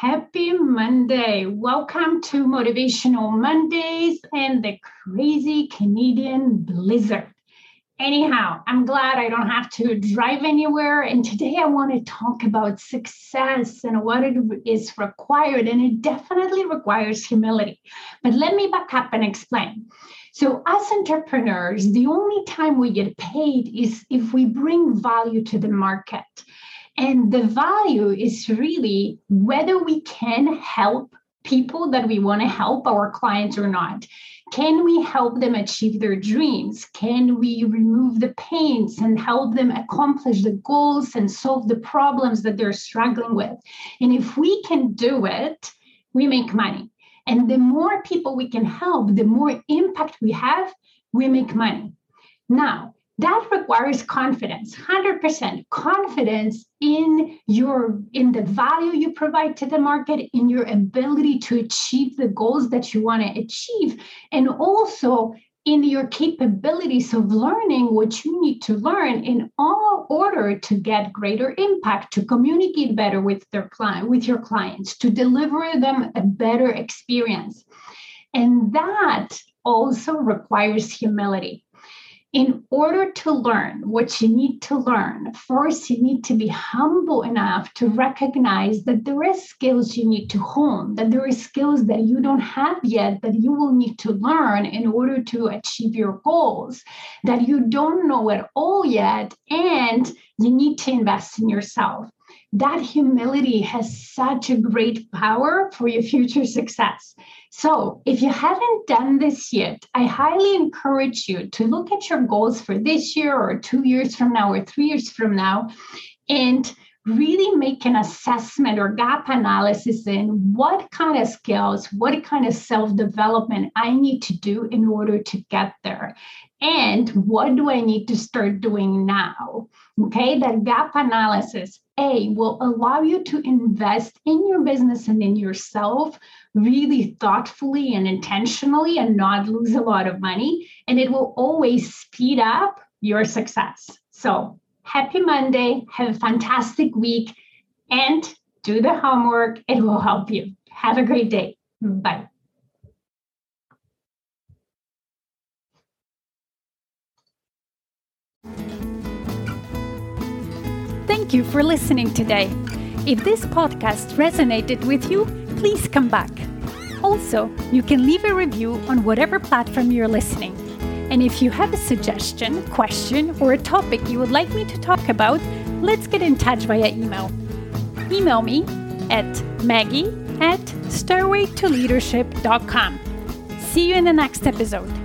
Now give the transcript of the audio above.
Happy Monday. Welcome to Motivational Mondays and the crazy Canadian blizzard. Anyhow, I'm glad I don't have to drive anywhere. And today I want to talk about success and what it is required. And it definitely requires humility. But let me back up and explain. So, as entrepreneurs, the only time we get paid is if we bring value to the market. And the value is really whether we can help people that we want to help, our clients or not. Can we help them achieve their dreams? Can we remove the pains and help them accomplish the goals and solve the problems that they're struggling with? And if we can do it, we make money. And the more people we can help, the more impact we have, we make money. Now, that requires confidence 100% confidence in your in the value you provide to the market in your ability to achieve the goals that you want to achieve and also in your capabilities of learning what you need to learn in all order to get greater impact to communicate better with their client with your clients to deliver them a better experience. And that also requires humility in order to learn what you need to learn, first you need to be humble enough to recognize that there are skills you need to hone, that there are skills that you don't have yet that you will need to learn in order to achieve your goals, that you don't know at all yet, and you need to invest in yourself. That humility has such a great power for your future success. So, if you haven't done this yet, I highly encourage you to look at your goals for this year or two years from now or three years from now and really make an assessment or gap analysis in what kind of skills, what kind of self development I need to do in order to get there. And what do I need to start doing now? Okay, that gap analysis, A, will allow you to invest in your business and in yourself really thoughtfully and intentionally and not lose a lot of money. And it will always speed up your success. So, happy Monday. Have a fantastic week and do the homework. It will help you. Have a great day. Bye. Thank you for listening today. If this podcast resonated with you, please come back. Also, you can leave a review on whatever platform you're listening. And if you have a suggestion, question, or a topic you would like me to talk about, let's get in touch via email. Email me at maggie at stairwaytoleadership.com. See you in the next episode.